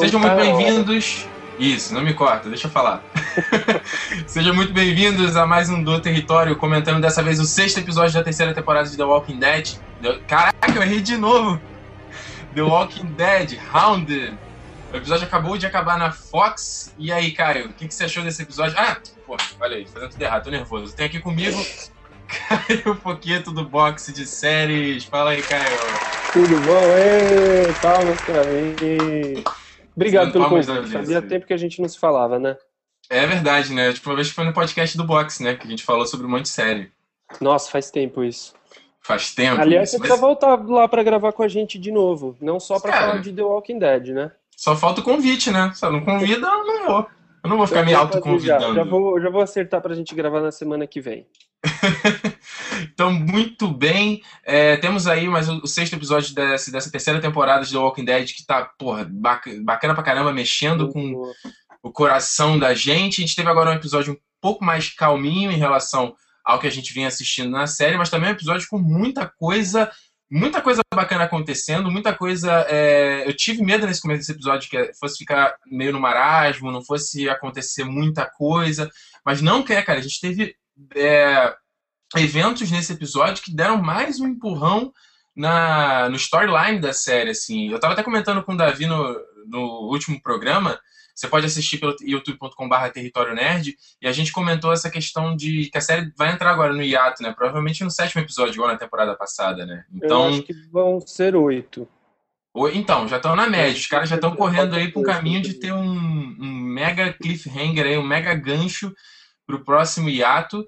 Sejam muito bem-vindos. Isso, não me corta, deixa eu falar. Sejam muito bem-vindos a mais um Do Território, comentando dessa vez o sexto episódio da terceira temporada de The Walking Dead. Caraca, eu errei de novo! The Walking Dead, Hounded. O episódio acabou de acabar na Fox. E aí, Caio, o que, que você achou desse episódio? Ah, pô, olha aí, fazendo tudo errado, tô nervoso. Tem aqui comigo Caio Foqueto do boxe de séries. Fala aí, Caio. Tudo bom? Ei, palmas pra mim. Obrigado pelo convite. Fazia tempo que a gente não se falava, né? É verdade, né? Tipo, uma vez foi no podcast do boxe, né? Que a gente falou sobre um monte de série. Nossa, faz tempo isso. Faz tempo. Aliás, isso, você precisa voltar lá para gravar com a gente de novo. Não só para falar de The Walking Dead, né? Só falta o convite, né? Se não convida, eu não vou. Eu não vou ficar me autoconvidando. Já, já, vou, já vou acertar pra gente gravar na semana que vem. Então, muito bem. É, temos aí mais o, o sexto episódio dessa, dessa, terceira temporada de The Walking Dead que tá, porra, bacana pra caramba, mexendo com o coração da gente. A gente teve agora um episódio um pouco mais calminho em relação ao que a gente vinha assistindo na série, mas também um episódio com muita coisa, muita coisa bacana acontecendo, muita coisa. É... Eu tive medo nesse começo desse episódio que fosse ficar meio no marasmo, não fosse acontecer muita coisa, mas não quer, cara. A gente teve é, eventos nesse episódio que deram mais um empurrão na, no storyline da série, assim. Eu tava até comentando com o Davi no, no último programa, você pode assistir pelo youtube.com.br território nerd, e a gente comentou essa questão de que a série vai entrar agora no hiato, né? Provavelmente no sétimo episódio, igual na temporada passada, né? Então, Eu acho que vão ser oito. Então, já estão na média. Os caras já estão correndo aí para um caminho de ter um, um mega cliffhanger aí, um mega gancho para o próximo hiato.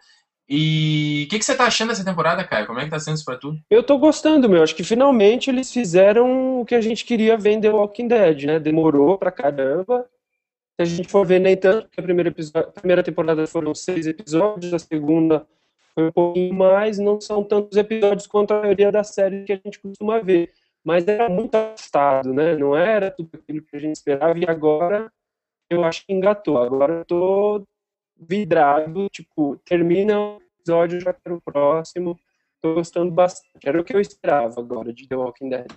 E o que, que, você tá achando dessa temporada, Caio? Como é que tá sendo isso pra tu? Eu tô gostando, meu. Acho que finalmente eles fizeram o que a gente queria ver em The Walking Dead, né? Demorou pra caramba. Se a gente for ver, nem tanto, porque a primeira, episódio, a primeira temporada foram seis episódios, a segunda foi um pouquinho mais, não são tantos episódios quanto a maioria das séries que a gente costuma ver. Mas era muito afastado, né? Não era tudo aquilo que a gente esperava, e agora eu acho que engatou. Agora eu tô vidrado, tipo, termina episódio, já quero o próximo. Tô gostando bastante. Era o que eu esperava agora de The Walking Dead.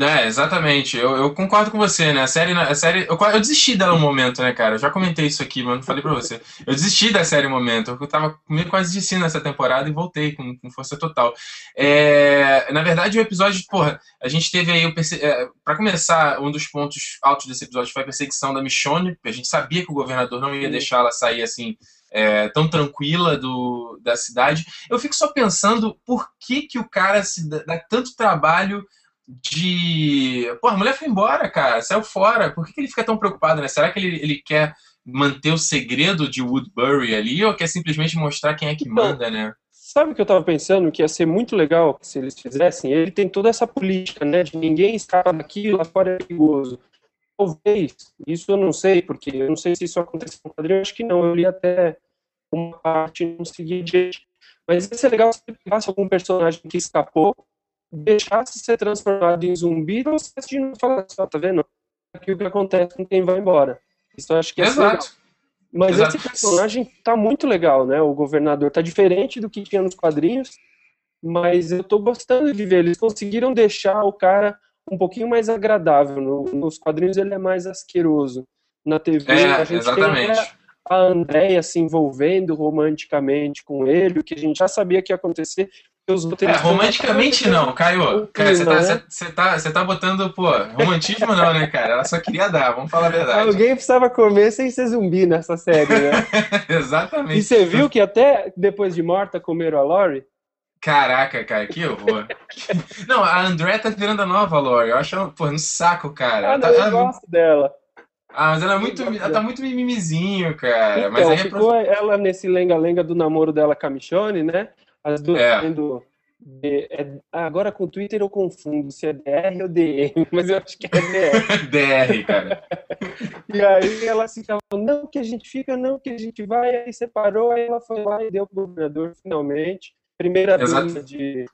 É, exatamente. Eu, eu, concordo com você, né? A série. A série eu, eu desisti dela um momento, né, cara? Eu já comentei isso aqui, mas não falei pra você. Eu desisti da série um momento. Eu tava meio quase desistindo nessa temporada e voltei com, com força total. É, na verdade, o episódio, porra, a gente teve aí. Perse... É, pra começar, um dos pontos altos desse episódio foi a perseguição da Michonne. A gente sabia que o governador não ia deixar ela sair assim. É, tão tranquila do, da cidade. Eu fico só pensando por que, que o cara se dá tanto trabalho de. Pô, a mulher foi embora, cara, saiu fora. Por que, que ele fica tão preocupado, né? Será que ele, ele quer manter o segredo de Woodbury ali ou quer simplesmente mostrar quem é que então, manda, né? Sabe o que eu tava pensando? Que ia ser muito legal se eles fizessem. Ele tem toda essa política, né? De ninguém escapa daqui, lá fora é perigoso. Talvez, isso eu não sei, porque eu não sei se isso aconteceu no quadrinho, acho que não. Eu li até uma parte não segui diante. Mas ia ser legal se pegasse algum personagem que escapou deixasse ser transformado em zumbi, você não fala só, tá vendo? Aqui o que acontece com quem vai embora. Isso eu acho que é Exato. Legal. Mas Exato. esse personagem tá muito legal, né? O governador tá diferente do que tinha nos quadrinhos, mas eu tô gostando de ver. Eles conseguiram deixar o cara um pouquinho mais agradável. No, nos quadrinhos ele é mais asqueroso. Na TV é, a gente exatamente. tem a Andréia se envolvendo romanticamente com ele, o que a gente já sabia que ia acontecer, é, romanticamente não, Caio. Cara, você tá, né? tá, tá botando, pô, romantismo não, né, cara? Ela só queria dar, vamos falar a verdade. Alguém precisava comer sem ser zumbi nessa série, né? Exatamente. E você viu que até depois de morta comeram a Lori? Caraca, cara, que horror. não, a André tá virando a nova Lori. Eu acho, pô, no saco, cara. Ah, não, tá, eu gosto dela. Ah, mas ela é muito. Ela tá muito mimimizinho, cara. Então, mas aí ficou é ela nesse lenga-lenga do namoro dela com a Michonne, né? As duas é. sendo. É, agora com o Twitter eu confundo se é DR ou DM, mas eu acho que é DR. DR, cara. e aí ela ficava, não que a gente fica, não que a gente vai, aí separou, aí ela foi lá e deu pro governador finalmente. Primeira dúvida de.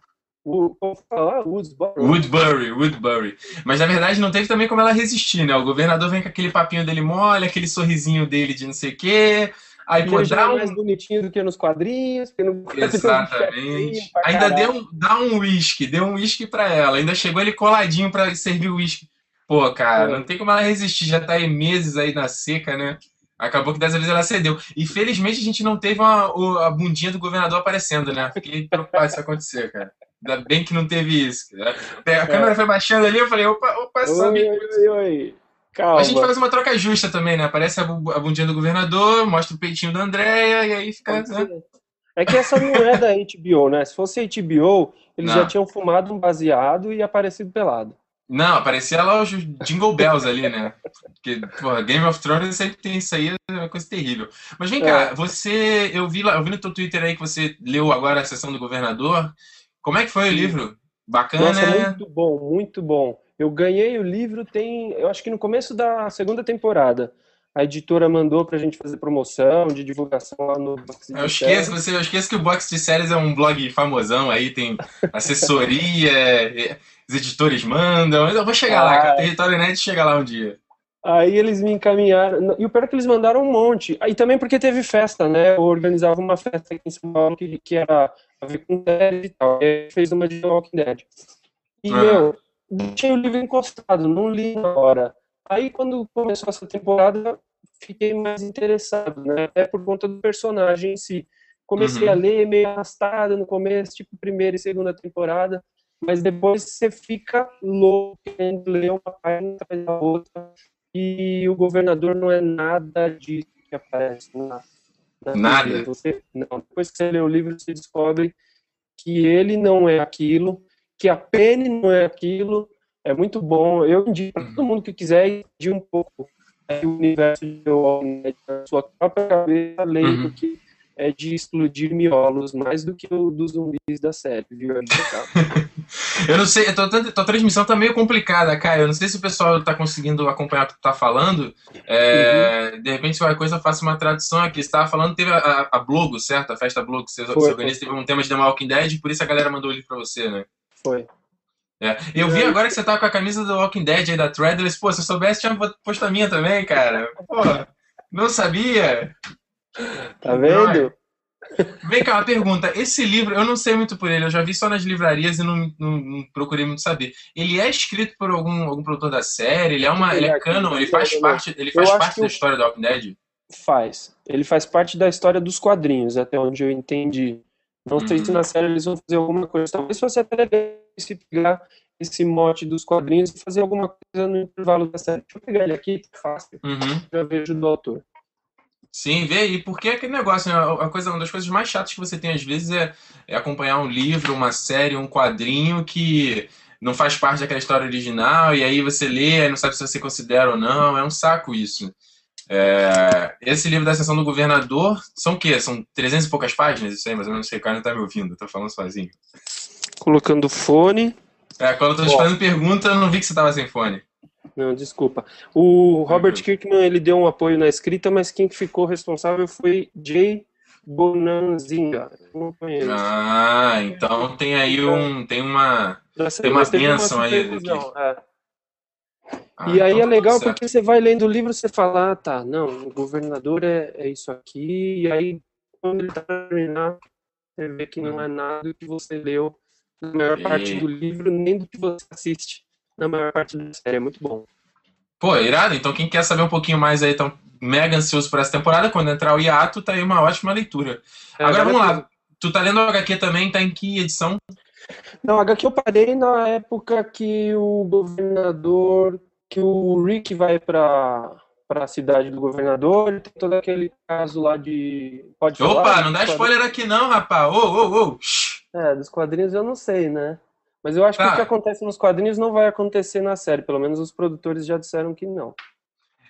O, como falar? Woodbury. Woodbury, Woodbury. Mas na verdade não teve também como ela resistir, né? O governador vem com aquele papinho dele mole, aquele sorrisinho dele de não sei o quê. Aí, pô, dá é um... mais bonitinho do que nos quadrinhos. Que no... Exatamente. Ainda deu um, dá um whisky, deu um whisky pra ela. Ainda chegou ele coladinho pra servir o whisky. Pô, cara, é. não tem como ela resistir, já tá aí meses aí na seca, né? Acabou que dessa vez ela cedeu. E felizmente a gente não teve uma, a bundinha do governador aparecendo, né? Fiquei preocupado isso acontecer, cara. Ainda bem que não teve isso. A câmera foi baixando ali, eu falei, opa, opa, sobe. Oi, oi, oi. Calma. A gente faz uma troca justa também, né? Aparece a bundinha do governador, mostra o peitinho da Andréia e aí fica. Né? É que essa não é da HBO, né? Se fosse HBO, eles não. já tinham fumado um baseado e aparecido pelado. Não, aparecia lá os Jingle Bells ali, né? Porque, porra, Game of Thrones sempre tem isso aí, é uma coisa terrível. Mas vem cá, é. você. Eu vi, lá, eu vi no teu Twitter aí que você leu agora a sessão do governador. Como é que foi Sim. o livro? Bacana. Nossa, muito bom, muito bom. Eu ganhei o livro tem, eu acho que no começo da segunda temporada. A editora mandou pra gente fazer promoção de divulgação lá no Box de eu esqueço, você, eu esqueço que o Box de Séries é um blog famosão aí, tem assessoria, é, os editores mandam. Eu vou chegar ah, lá, cara. Território Net chega lá um dia. Aí eles me encaminharam. E o pior é que eles mandaram um monte. Aí também porque teve festa, né? Eu organizava uma festa aqui em São Paulo que, que era a ver com série e tal. Aí fez uma de Walking Dead. E uhum. eu deixei o livro encostado, não li na hora. Aí quando começou essa temporada, fiquei mais interessado, né? Até por conta do personagem em si. Comecei uhum. a ler meio arrastado no começo, tipo primeira e segunda temporada mas depois você fica louco querendo ler uma página atrás da outra e o governador não é nada disso que aparece na, na nada. Você, não, depois que você lê o livro, você descobre que ele não é aquilo, que a Penny não é aquilo. É muito bom. Eu indico para todo mundo que quiser de um pouco é, o universo de Walking na sua própria cabeça, lendo, uhum. porque é de explodir miolos mais do que o dos zumbis da série, viu? eu não sei, a tua, tua, transmissão tá meio complicada, cara. Eu não sei se o pessoal tá conseguindo acompanhar o que tu tá falando. É, uhum. De repente, se qualquer coisa, eu faço uma tradução aqui. Você tava falando, teve a, a Blogo, certo? A festa Blogo que você, foi, você organiza, teve um tema de The Walking Dead, por isso a galera mandou o livro pra você, né? Foi. É. Eu vi agora que você tá com a camisa do Walking Dead aí da Threadless. Pô, se eu soubesse, tinha posto a minha também, cara. Pô, não sabia. Tá vendo? Vem cá, uma pergunta. Esse livro, eu não sei muito por ele, eu já vi só nas livrarias e não, não, não procurei muito saber. Ele é escrito por algum, algum produtor da série? Ele é uma. Ele é canon, ele faz parte, ele faz parte da história do Walking Dead? Faz. Ele faz parte da história dos quadrinhos, até onde eu entendi. Não sei se uhum. na série eles vão fazer alguma coisa. Talvez fosse até legal se pegar esse mote dos quadrinhos e fazer alguma coisa no intervalo da série. Deixa eu pegar ele aqui, tá fácil. Uhum. Já vejo do autor. Sim, vê aí, porque é aquele negócio, né? a coisa, uma das coisas mais chatas que você tem às vezes é, é, acompanhar um livro, uma série, um quadrinho que não faz parte daquela história original, e aí você lê, não sabe se você considera ou não, é um saco isso. É, esse livro da sessão do governador são o quê? São 300 e poucas páginas? Isso aí, mas eu não sei, o cara não tá me ouvindo, tô falando sozinho. Colocando fone. É, quando eu tô te fazendo pergunta, eu não vi que você tava sem fone. Não, desculpa. O Robert Kirkman ele deu um apoio na escrita, mas quem ficou responsável foi Jay Bonanzinga. Não conheço. Ah, então tem aí um tem uma tem uma bênção aí. É. Ah, e aí então é tá legal porque você vai lendo o livro você fala, ah, tá, não, o governador é, é isso aqui, e aí quando ele terminar, você vê que não é nada do que você leu na maior e... parte do livro, nem do que você assiste na maior parte da série. É muito bom. Pô, irado. Então, quem quer saber um pouquinho mais aí, tão mega ansioso por essa temporada, quando entrar o hiato, tá aí uma ótima leitura. É, Agora vamos lá. Tu tá lendo o HQ também? Tá em que edição? Não, HQ eu parei na época que o governador, que o Rick vai pra, pra cidade do governador, tem todo aquele caso lá de. Pode Opa, falar? não dá spoiler aqui não, rapaz. Ô, ô, ô. É, dos quadrinhos eu não sei, né? Mas eu acho tá. que o que acontece nos quadrinhos não vai acontecer na série. Pelo menos os produtores já disseram que não.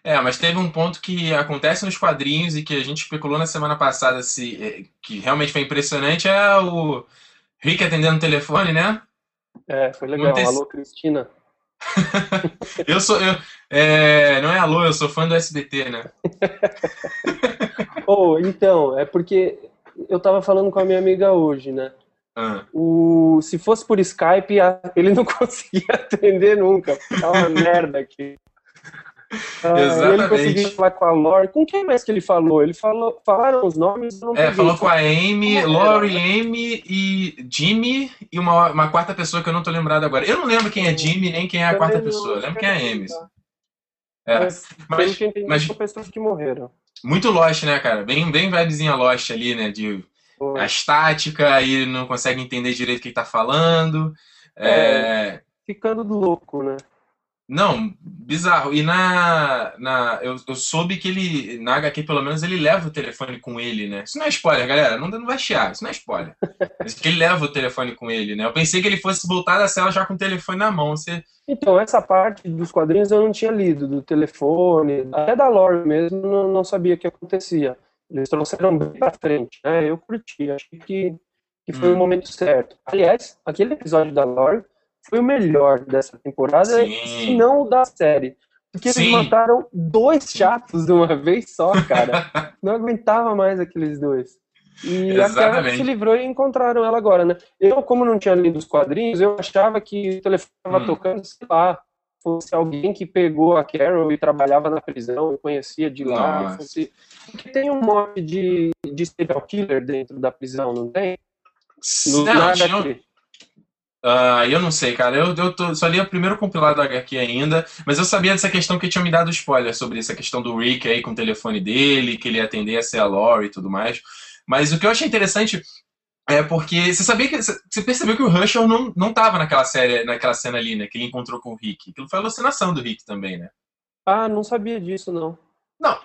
É, mas teve um ponto que acontece nos quadrinhos e que a gente especulou na semana passada se é, que realmente foi impressionante é o Rick atendendo o telefone, né? É, foi legal. Ter... Alô, Cristina. eu sou. Eu, é, não é alô, eu sou fã do SBT, né? oh, então, é porque eu tava falando com a minha amiga hoje, né? Ah. O, se fosse por Skype, ele não conseguia atender nunca. Tá uma merda aqui. Ah, Exatamente. Ele conseguiu falar com a Lori. Com quem mais que ele falou? Ele falou, falaram os nomes? é, falou com a Amy, Lori, Amy e Jimmy e uma, uma quarta pessoa que eu não tô lembrado agora. Eu não lembro quem é Jimmy nem quem é a quarta pessoa. Eu lembro quem é a Amy. É. Mas, mas, mas são pessoas que morreram. Muito Lost, né, cara? Bem, bem vibezinha Lost ali, né? De a estática e não consegue entender direito o que tá falando. É... É, ficando louco, né? Não, bizarro. E na. na eu, eu soube que ele. Na HQ, pelo menos, ele leva o telefone com ele, né? Isso não é spoiler, galera. Não, não vai chiar, isso não é spoiler. Mas que ele leva o telefone com ele, né? Eu pensei que ele fosse voltar da cela já com o telefone na mão. Você... Então, essa parte dos quadrinhos eu não tinha lido, do telefone, até da lore mesmo, não, não sabia o que acontecia. Eles trouxeram bem pra frente, né? Eu curti, achei que, que foi hum. o momento certo. Aliás, aquele episódio da lore foi o melhor dessa temporada, Sim. se não o da série. Porque Sim. eles mataram dois chatos de uma vez só, cara. não aguentava mais aqueles dois. E Exatamente. a Carol se livrou e encontraram ela agora, né? Eu, como não tinha lido os quadrinhos, eu achava que o telefone estava hum. tocando, sei lá, fosse alguém que pegou a Carol e trabalhava na prisão e conhecia de lá. Fosse... Porque tem um monte de, de serial killer dentro da prisão, não tem? No, não, tinha, Uh, eu não sei, cara. Eu, eu tô, só li o primeiro compilado da HQ ainda, mas eu sabia dessa questão que tinha me dado spoiler sobre essa questão do Rick aí com o telefone dele, que ele ia atender a ser a Lori e tudo mais. Mas o que eu achei interessante é porque você sabia que você percebeu que o Rushel não, não tava naquela série, naquela cena ali, né? Que ele encontrou com o Rick. Aquilo foi alucinação do Rick também, né? Ah, não sabia disso, não. Não,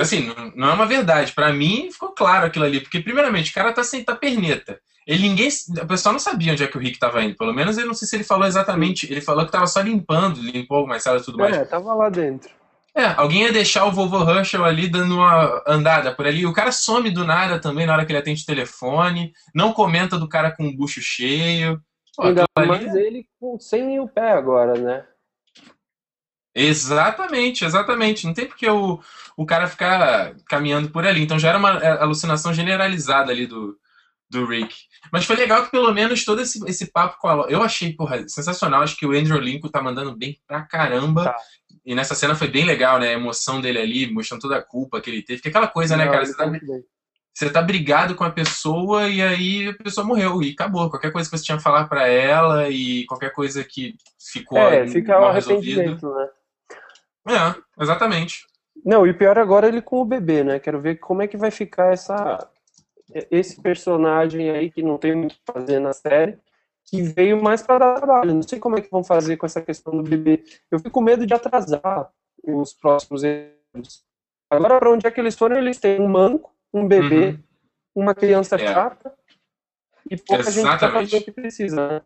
assim, não é uma verdade. Para mim ficou claro aquilo ali, porque primeiramente o cara tá sem tá perneta. Ele ninguém, o pessoal não sabia onde é que o Rick estava indo. Pelo menos eu não sei se ele falou exatamente. Ele falou que estava só limpando, limpou algumas salas e tudo mais. É, tava lá dentro. É, alguém ia deixar o vovô Herschel ali dando uma andada por ali. O cara some do nada também na hora que ele atende o telefone. Não comenta do cara com o bucho cheio. Pô, Ainda mais ali... ele com, sem o pé agora, né? Exatamente, exatamente. Não tem porque o, o cara ficar caminhando por ali. Então já era uma é, alucinação generalizada ali do, do Rick. Mas foi legal que pelo menos todo esse, esse papo com a Eu achei, porra, sensacional. Acho que o Andrew Lincoln tá mandando bem pra caramba. Tá. E nessa cena foi bem legal, né? A emoção dele ali, mostrando toda a culpa que ele teve. Porque aquela coisa, né, Não, né, cara? Você tá, você tá brigado com a pessoa e aí a pessoa morreu e acabou. Qualquer coisa que você tinha que falar para ela e qualquer coisa que ficou é, fica mal resolvido. Né? É, exatamente. Não, e pior agora ele com o bebê, né? Quero ver como é que vai ficar essa esse personagem aí que não tem muito o que fazer na série, que veio mais para dar trabalho. Não sei como é que vão fazer com essa questão do bebê. Eu fico com medo de atrasar os próximos anos. Agora, para onde é que eles foram? Eles têm um manco, um bebê, uhum. uma criança é. chata e pouca exatamente. gente está fazendo o que precisa, né?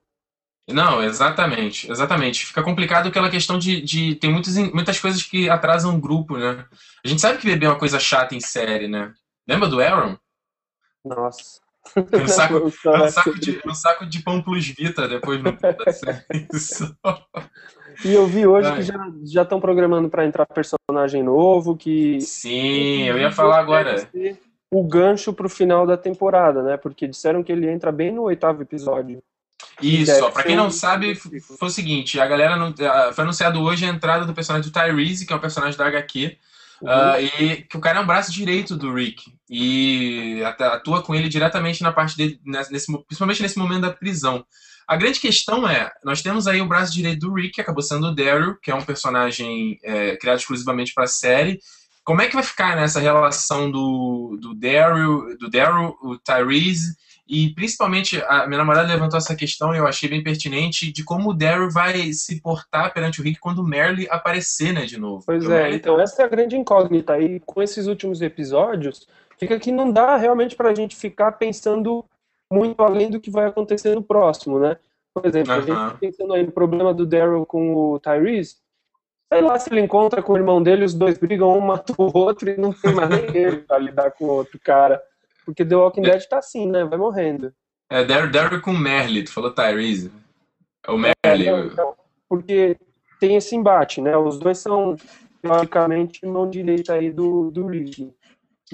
Não, exatamente, exatamente. Fica complicado aquela questão de, de tem muitas, muitas coisas que atrasam o grupo, né? A gente sabe que bebê é uma coisa chata em série, né? Lembra do Aaron? Nossa. Um saco, um saco, de, um saco de pão plus vita depois no isso. E eu vi hoje Ai. que já já estão programando para entrar personagem novo que Sim, eu ia falar agora. O gancho para o final da temporada, né? Porque disseram que ele entra bem no oitavo episódio. Isso, para quem não sabe, foi o seguinte, a galera não, foi anunciado hoje a entrada do personagem do Tyrese, que é um personagem da HQ, Uh, e que o cara é um braço direito do Rick e atua com ele diretamente na parte dele, nesse, principalmente nesse momento da prisão. A grande questão é, nós temos aí o braço direito do Rick, que acabou sendo o Daryl, que é um personagem é, criado exclusivamente para a série. Como é que vai ficar nessa relação do, do Daryl, do Daryl, o Tyrese e principalmente, a minha namorada levantou essa questão e eu achei bem pertinente de como o Daryl vai se portar perante o Rick quando o Merle aparecer, né, de novo. Pois é, Merle... então essa é a grande incógnita. E com esses últimos episódios, fica que não dá realmente pra gente ficar pensando muito além do que vai acontecer no próximo, né? Por exemplo, a gente tá pensando aí no problema do Daryl com o Tyrese, sei lá se ele encontra com o irmão dele, os dois brigam, um mata o outro e não tem mais ninguém pra lidar com o outro cara. Porque The Walking Dead tá assim, né? Vai morrendo. É, Daryl com Merle, tu falou Tyrese. É o Merle. É, então, porque tem esse embate, né? Os dois são, teoricamente, mão direita aí do, do Rick.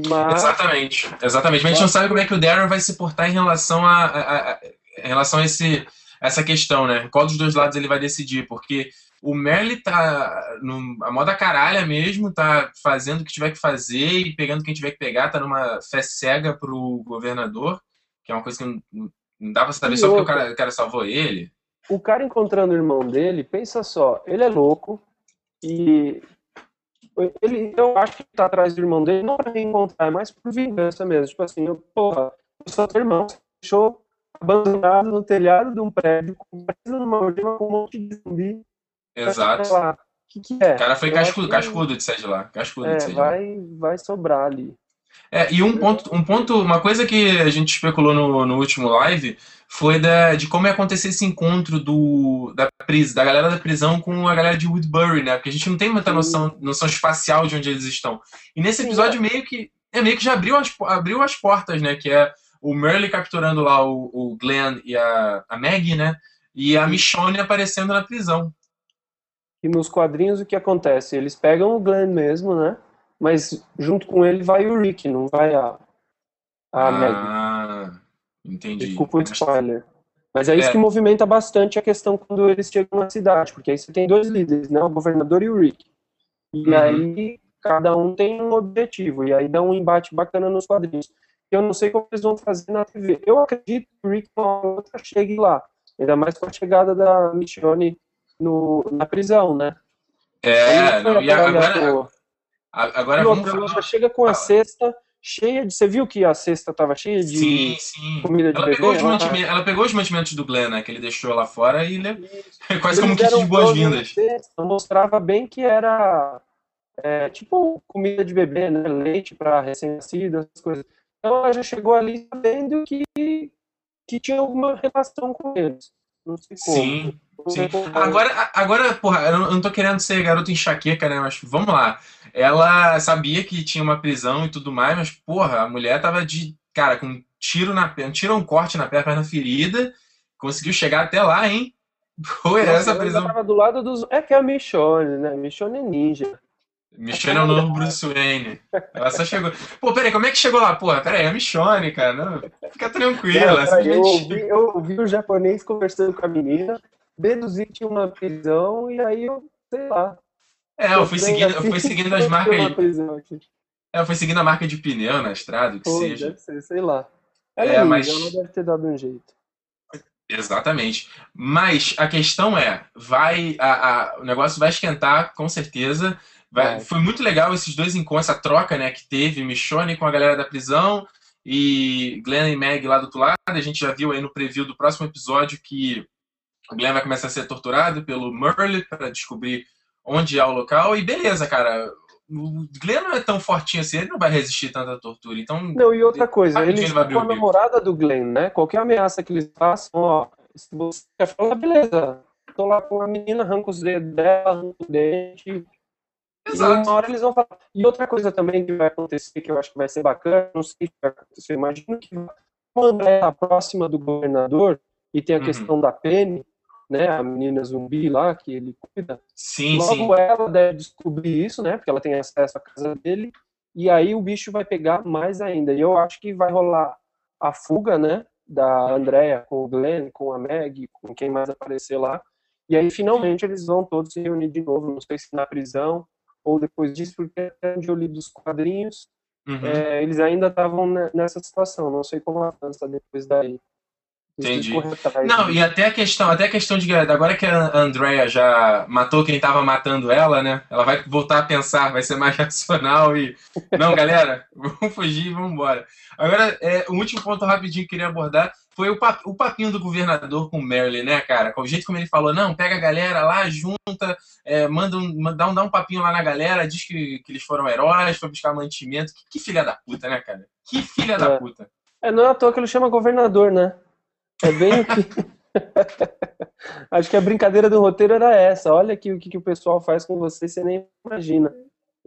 Mas... Exatamente, exatamente. Mas a gente não sabe como é que o Daryl vai se portar em relação a, a, a em relação a esse essa questão, né? Qual dos dois lados ele vai decidir, porque o Merle tá no, a moda caralha mesmo, tá fazendo o que tiver que fazer e pegando quem tiver que pegar, tá numa fé cega pro governador, que é uma coisa que não, não dá pra saber e só outra, porque o cara, o cara salvou ele. O cara encontrando o irmão dele, pensa só, ele é louco e ele, eu acho que tá atrás do irmão dele não pra reencontrar, é mais por vingança mesmo. Tipo assim, eu, porra, eu sou teu irmão, você deixou abandonado no telhado de um prédio, com algema com um monte de zumbi Exato. O que, que é? O cara foi cascudo, cascudo de sair de lá. Cascudo é, de sair vai, de lá. vai sobrar ali. É, e um ponto, um ponto, uma coisa que a gente especulou no, no último live foi da, de como ia acontecer esse encontro do, da, pris, da galera da prisão com a galera de Woodbury, né? Porque a gente não tem muita noção, noção espacial de onde eles estão. E nesse episódio meio que é meio que já abriu as, abriu as portas, né? Que é o Merle capturando lá o, o Glenn e a, a Maggie, né? E a Michonne aparecendo na prisão. E nos quadrinhos o que acontece? Eles pegam o Glenn mesmo, né? Mas junto com ele vai o Rick, não vai a, a ah, Maggie. Entendi. Desculpa o spoiler. Mas é isso é. que movimenta bastante a questão quando eles chegam na cidade, porque aí você tem dois líderes, né? O governador e o Rick. E uhum. aí cada um tem um objetivo, e aí dá um embate bacana nos quadrinhos. Eu não sei como eles vão fazer na TV. Eu acredito que o Rick uma outra chegue lá, ainda mais com a chegada da Michonne no, na prisão, né? É, não, e agora, agora e outra, vamos ela chega com a cesta cheia de. Você viu que a cesta estava cheia de sim, sim. comida de ela bebê? Pegou os ela, ela pegou os mantimentos do Glenn, né, que ele deixou lá fora e le... quase como um kit de boas-vindas. Mostrava bem que era é, tipo comida de bebê, né? Leite para recém-nascido, essas coisas. Então ela já chegou ali sabendo que, que tinha alguma relação com eles. Não sei como. Sim. Sim. Agora, agora, porra, eu não tô querendo ser garoto enxaqueca, né? Mas vamos lá. Ela sabia que tinha uma prisão e tudo mais, mas, porra, a mulher tava de, cara, com um tiro na perna, tiro um corte na perna, perna ferida, conseguiu chegar até lá, hein? Foi essa prisão. Tava do lado dos. É que é a Michonne, né? Michonne é ninja. Michonne é o novo Bruce Wayne. Ela só chegou. Pô, peraí, como é que chegou lá? Pô, peraí, é a Michonne, cara. Não, fica tranquila. Não, eu, ouvi, eu ouvi o japonês conversando com a menina deduzi que tinha uma prisão e aí eu, sei lá. É, eu fui seguindo, eu fui seguindo as marcas. É, eu fui seguindo a marca de pneu na estrada, o que Pô, seja. Deve ser, sei lá. É, é mas... ela deve ter dado um jeito. Exatamente. Mas a questão é, vai a, a, o negócio vai esquentar com certeza. Vai, é. Foi muito legal esses dois encontros, essa troca né, que teve Michonne com a galera da prisão e Glenn e Meg lá do outro lado. A gente já viu aí no preview do próximo episódio que o Glenn vai começar a ser torturado pelo Merle para descobrir onde é o local. E beleza, cara. O Glenn não é tão fortinho assim, ele não vai resistir tanta tortura. Então, não, e outra coisa, ele, ele com a namorada do Glenn, né? Qualquer ameaça que eles façam, ó, se você quer falar, beleza. Tô lá com a menina, arranca os dedos dela, arranca o dente. Exato. E uma hora eles vão falar. E outra coisa também que vai acontecer, que eu acho que vai ser bacana, não sei o que vai acontecer, imagino que quando é a próxima do governador e tem a uhum. questão da Penny, né, a menina zumbi lá que ele cuida. Sim, Logo sim. ela deve descobrir isso, né, porque ela tem acesso à casa dele, e aí o bicho vai pegar mais ainda. E eu acho que vai rolar a fuga, né, da Andrea com o Glenn, com a Meg, com quem mais aparecer lá. E aí finalmente eles vão todos se reunir de novo, não sei se na prisão ou depois disso, porque onde eu li dos quadrinhos, uhum. é, eles ainda estavam nessa situação, não sei como avança depois daí. Entendi. Não, e até a questão, até a questão de agora que a Andrea já matou quem estava matando ela, né? Ela vai voltar a pensar, vai ser mais racional e não, galera, vamos fugir, vamos embora. Agora, é, o último ponto rapidinho que eu queria abordar foi o, pap, o papinho do governador com o Merlin, né, cara? Com o jeito como ele falou, não, pega a galera lá, junta, é, manda um, dá, um, dá um papinho lá na galera, diz que, que eles foram heróis, foi buscar mantimento. Que, que filha da puta, né, cara? Que filha é. da puta. É, não é à toa que ele chama governador, né? É bem que. Acho que a brincadeira do roteiro era essa. Olha aqui o que, que o pessoal faz com você, você nem imagina.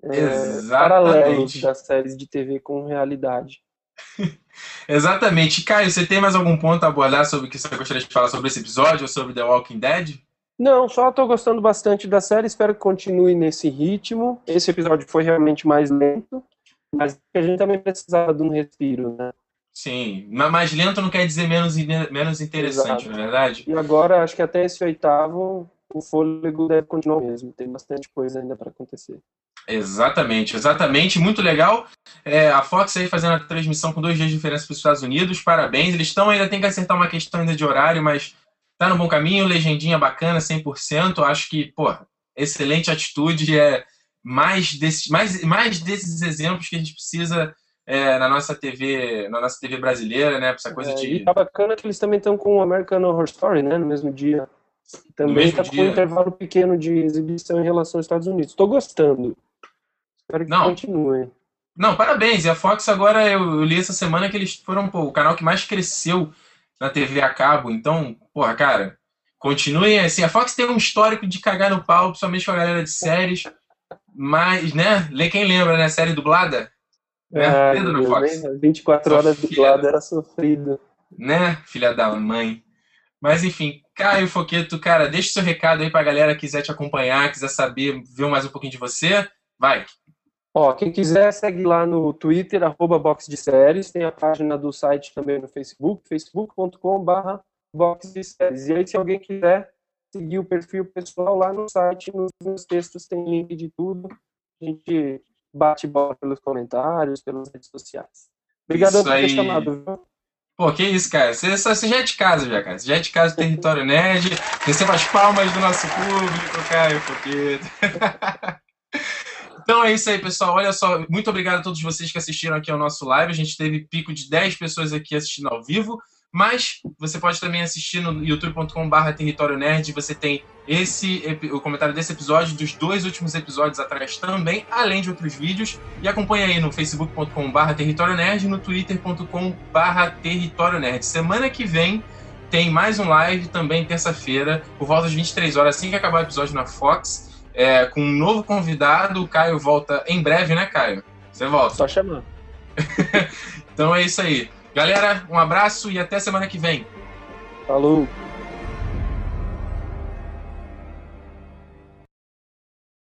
É, paralelos das séries de TV com realidade. Exatamente. Caio, você tem mais algum ponto a abordar sobre o que você gostaria de falar sobre esse episódio ou sobre The Walking Dead? Não, só estou gostando bastante da série, espero que continue nesse ritmo. Esse episódio foi realmente mais lento, mas a gente também precisava de um respiro, né? Sim, mais lento não quer dizer menos, menos interessante, Exato. não é verdade? E agora, acho que até esse oitavo, o fôlego deve continuar mesmo. Tem bastante coisa ainda para acontecer. Exatamente, exatamente. Muito legal. É, a Fox aí fazendo a transmissão com dois dias de diferença para os Estados Unidos. Parabéns. Eles estão ainda, tem que acertar uma questão ainda de horário, mas tá no bom caminho. Legendinha bacana, 100%. Acho que, pô, excelente atitude. É mais desses, mais, mais desses exemplos que a gente precisa é, na nossa TV, na nossa TV brasileira, né? Essa coisa é, de. E tá bacana que eles também estão com o American Horror Story, né? No mesmo dia. Também está com um intervalo pequeno de exibição em relação aos Estados Unidos. Estou gostando. Espero que Não. continue. Não, parabéns. E a Fox agora, eu, li essa semana que eles foram pô, o canal que mais cresceu na TV a cabo. Então, porra, cara, continuem assim. A Fox tem um histórico de cagar no pau, principalmente com a galera de séries. Mas, né? Quem lembra, né? Série dublada? Né? Ah, Pedro Fox. 24 horas dublada era sofrido. Né, filha da mãe. Mas enfim, Caio Foqueto, cara, deixa seu recado aí pra galera que quiser te acompanhar, quiser saber, ver mais um pouquinho de você. Vai. Ó, quem quiser, segue lá no Twitter, arroba Box de Séries. Tem a página do site também no Facebook, facebook.com.br Box de Séries. E aí, se alguém quiser seguir o perfil pessoal lá no site, nos, nos textos tem link de tudo. A gente bate bola pelos comentários, pelas redes sociais. Obrigado por ter chamado, viu? Pô, que isso, cara. Você, você já é de casa, já, cara. Você já é de casa do Território Nerd. Receba as palmas do nosso público, Caio, porque. então é isso aí, pessoal. Olha só, muito obrigado a todos vocês que assistiram aqui ao nosso live. A gente teve pico de 10 pessoas aqui assistindo ao vivo. Mas você pode também assistir no youtube.com/barra Território Nerd. Você tem esse o comentário desse episódio, dos dois últimos episódios atrás também, além de outros vídeos. E acompanha aí no facebook.com/barra Território Nerd, no twitter.com/barra Território Nerd. Semana que vem tem mais um live também terça-feira, por volta das 23 horas, assim que acabar o episódio na Fox, é, com um novo convidado. O Caio volta em breve, né, Caio? Você volta. Só chamando. então é isso aí. Galera, um abraço e até semana que vem. Falou!